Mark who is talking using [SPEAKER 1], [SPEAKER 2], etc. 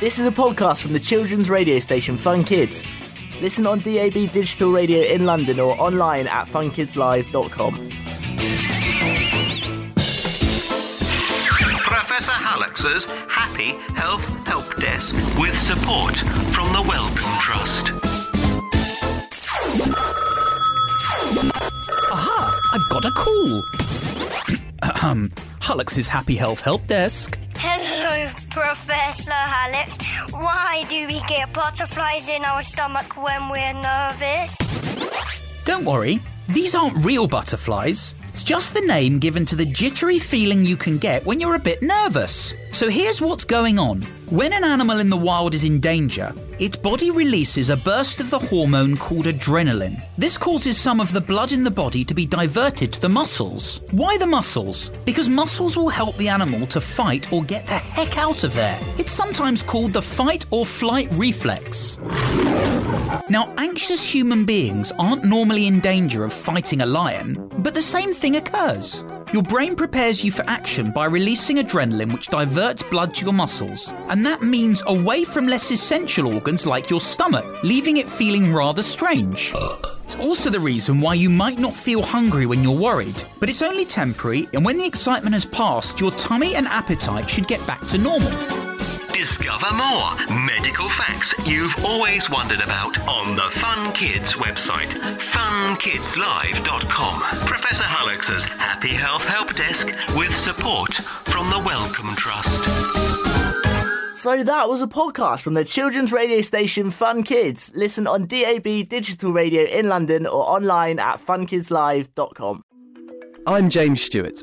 [SPEAKER 1] This is a podcast from the children's radio station Fun Kids. Listen on DAB digital radio in London or online at funkidslive.com.
[SPEAKER 2] Professor Hallux's Happy Health Help Desk with support from the Wellcome Trust. Aha!
[SPEAKER 3] I've got a call. Ahem. Hallux's Happy Health Help Desk.
[SPEAKER 4] Professor Alex. Why do we get butterflies in our stomach when we're nervous?
[SPEAKER 3] Don't worry, these aren't real butterflies. It's just the name given to the jittery feeling you can get when you're a bit nervous. So here's what's going on. When an animal in the wild is in danger, its body releases a burst of the hormone called adrenaline. This causes some of the blood in the body to be diverted to the muscles. Why the muscles? Because muscles will help the animal to fight or get the heck out of there. It's sometimes called the fight or flight reflex. Now, anxious human beings aren't normally in danger of fighting a lion, but the same thing occurs. Your brain prepares you for action by releasing adrenaline, which diverts blood to your muscles, and that means away from less essential organs like your stomach, leaving it feeling rather strange. It's also the reason why you might not feel hungry when you're worried, but it's only temporary, and when the excitement has passed, your tummy and appetite should get back to normal.
[SPEAKER 2] Discover more medical facts you've always wondered about on the Fun Kids website, funkidslive.com. Professor Hallux's Happy Health Help Desk with support from the Wellcome Trust.
[SPEAKER 1] So that was a podcast from the children's radio station Fun Kids. Listen on DAB digital radio in London or online at funkidslive.com.
[SPEAKER 5] I'm James Stewart,